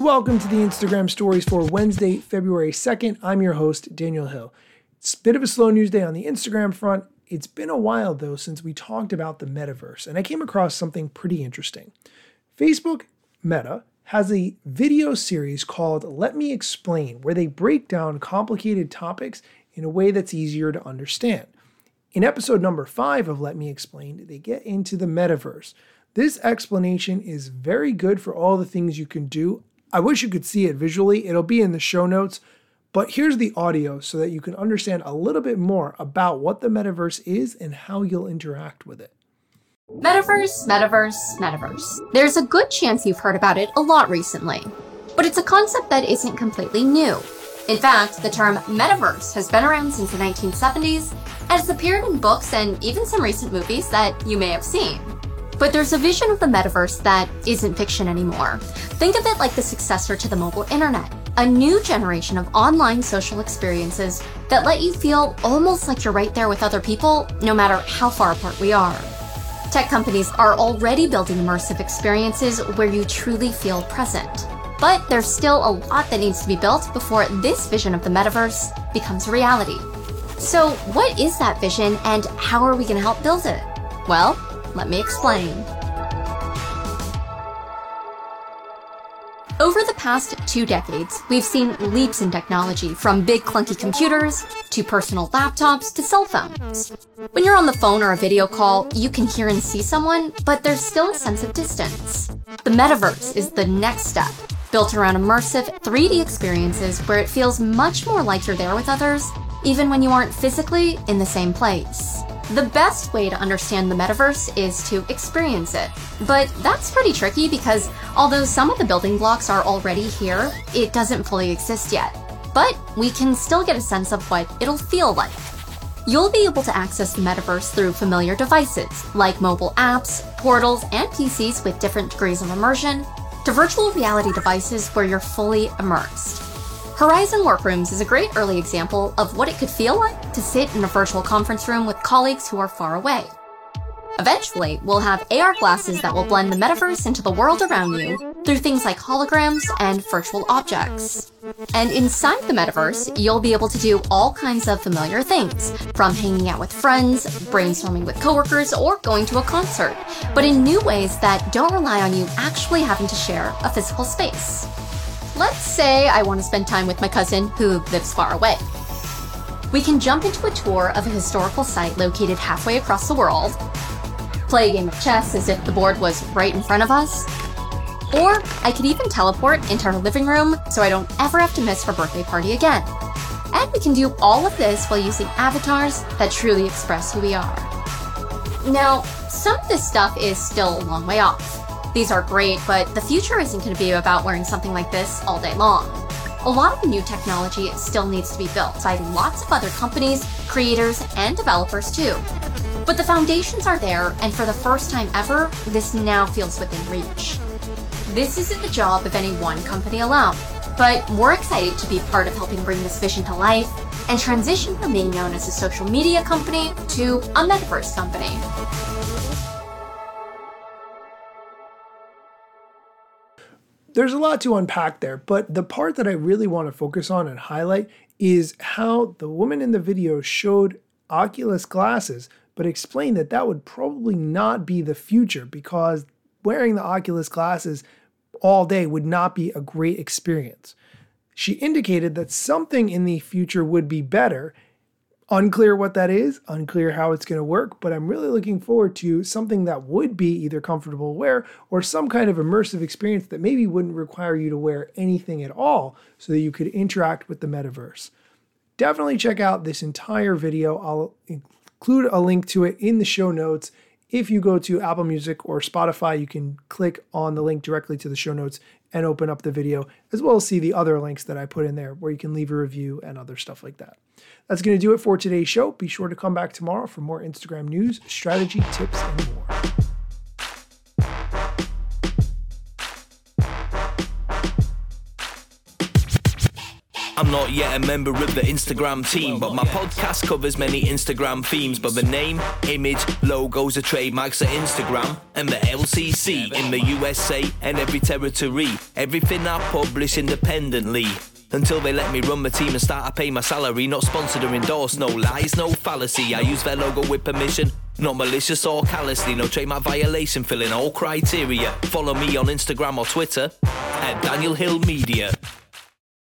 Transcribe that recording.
Welcome to the Instagram stories for Wednesday, February 2nd. I'm your host, Daniel Hill. It's a bit of a slow news day on the Instagram front. It's been a while, though, since we talked about the metaverse, and I came across something pretty interesting. Facebook Meta has a video series called Let Me Explain, where they break down complicated topics in a way that's easier to understand. In episode number five of Let Me Explain, they get into the metaverse. This explanation is very good for all the things you can do. I wish you could see it visually, it'll be in the show notes. But here's the audio so that you can understand a little bit more about what the metaverse is and how you'll interact with it. Metaverse, metaverse, metaverse. There's a good chance you've heard about it a lot recently. But it's a concept that isn't completely new. In fact, the term metaverse has been around since the 1970s and has appeared in books and even some recent movies that you may have seen. But there's a vision of the metaverse that isn't fiction anymore. Think of it like the successor to the mobile internet, a new generation of online social experiences that let you feel almost like you're right there with other people, no matter how far apart we are. Tech companies are already building immersive experiences where you truly feel present. But there's still a lot that needs to be built before this vision of the metaverse becomes a reality. So, what is that vision and how are we going to help build it? Well, let me explain. Over the past two decades, we've seen leaps in technology from big clunky computers to personal laptops to cell phones. When you're on the phone or a video call, you can hear and see someone, but there's still a sense of distance. The metaverse is the next step, built around immersive 3D experiences where it feels much more like you're there with others, even when you aren't physically in the same place. The best way to understand the metaverse is to experience it. But that's pretty tricky because although some of the building blocks are already here, it doesn't fully exist yet. But we can still get a sense of what it'll feel like. You'll be able to access the metaverse through familiar devices like mobile apps, portals, and PCs with different degrees of immersion, to virtual reality devices where you're fully immersed. Horizon Workrooms is a great early example of what it could feel like to sit in a virtual conference room with colleagues who are far away. Eventually, we'll have AR glasses that will blend the metaverse into the world around you through things like holograms and virtual objects. And inside the metaverse, you'll be able to do all kinds of familiar things, from hanging out with friends, brainstorming with coworkers, or going to a concert, but in new ways that don't rely on you actually having to share a physical space. Say I want to spend time with my cousin who lives far away. We can jump into a tour of a historical site located halfway across the world, play a game of chess as if the board was right in front of us, or I could even teleport into her living room so I don't ever have to miss her birthday party again. And we can do all of this while using avatars that truly express who we are. Now, some of this stuff is still a long way off. These are great, but the future isn't going to be about wearing something like this all day long. A lot of the new technology still needs to be built by lots of other companies, creators, and developers too. But the foundations are there, and for the first time ever, this now feels within reach. This isn't the job of any one company alone, but we're excited to be part of helping bring this vision to life and transition from being known as a social media company to a metaverse company. There's a lot to unpack there, but the part that I really want to focus on and highlight is how the woman in the video showed Oculus glasses, but explained that that would probably not be the future because wearing the Oculus glasses all day would not be a great experience. She indicated that something in the future would be better Unclear what that is, unclear how it's going to work, but I'm really looking forward to something that would be either comfortable wear or some kind of immersive experience that maybe wouldn't require you to wear anything at all so that you could interact with the metaverse. Definitely check out this entire video. I'll include a link to it in the show notes. If you go to Apple Music or Spotify, you can click on the link directly to the show notes and open up the video, as well as see the other links that I put in there where you can leave a review and other stuff like that. That's going to do it for today's show. Be sure to come back tomorrow for more Instagram news, strategy, tips, and more. I'm not yet a member of the Instagram team, but my podcast covers many Instagram themes. But the name, image, logos are trademarks of Instagram and the LCC in the USA and every territory. Everything I publish independently. Until they let me run my team and start to pay my salary. Not sponsored or endorsed, no lies, no fallacy. I use their logo with permission. Not malicious or callously, no trademark violation, filling all criteria. Follow me on Instagram or Twitter at Daniel Hill Media.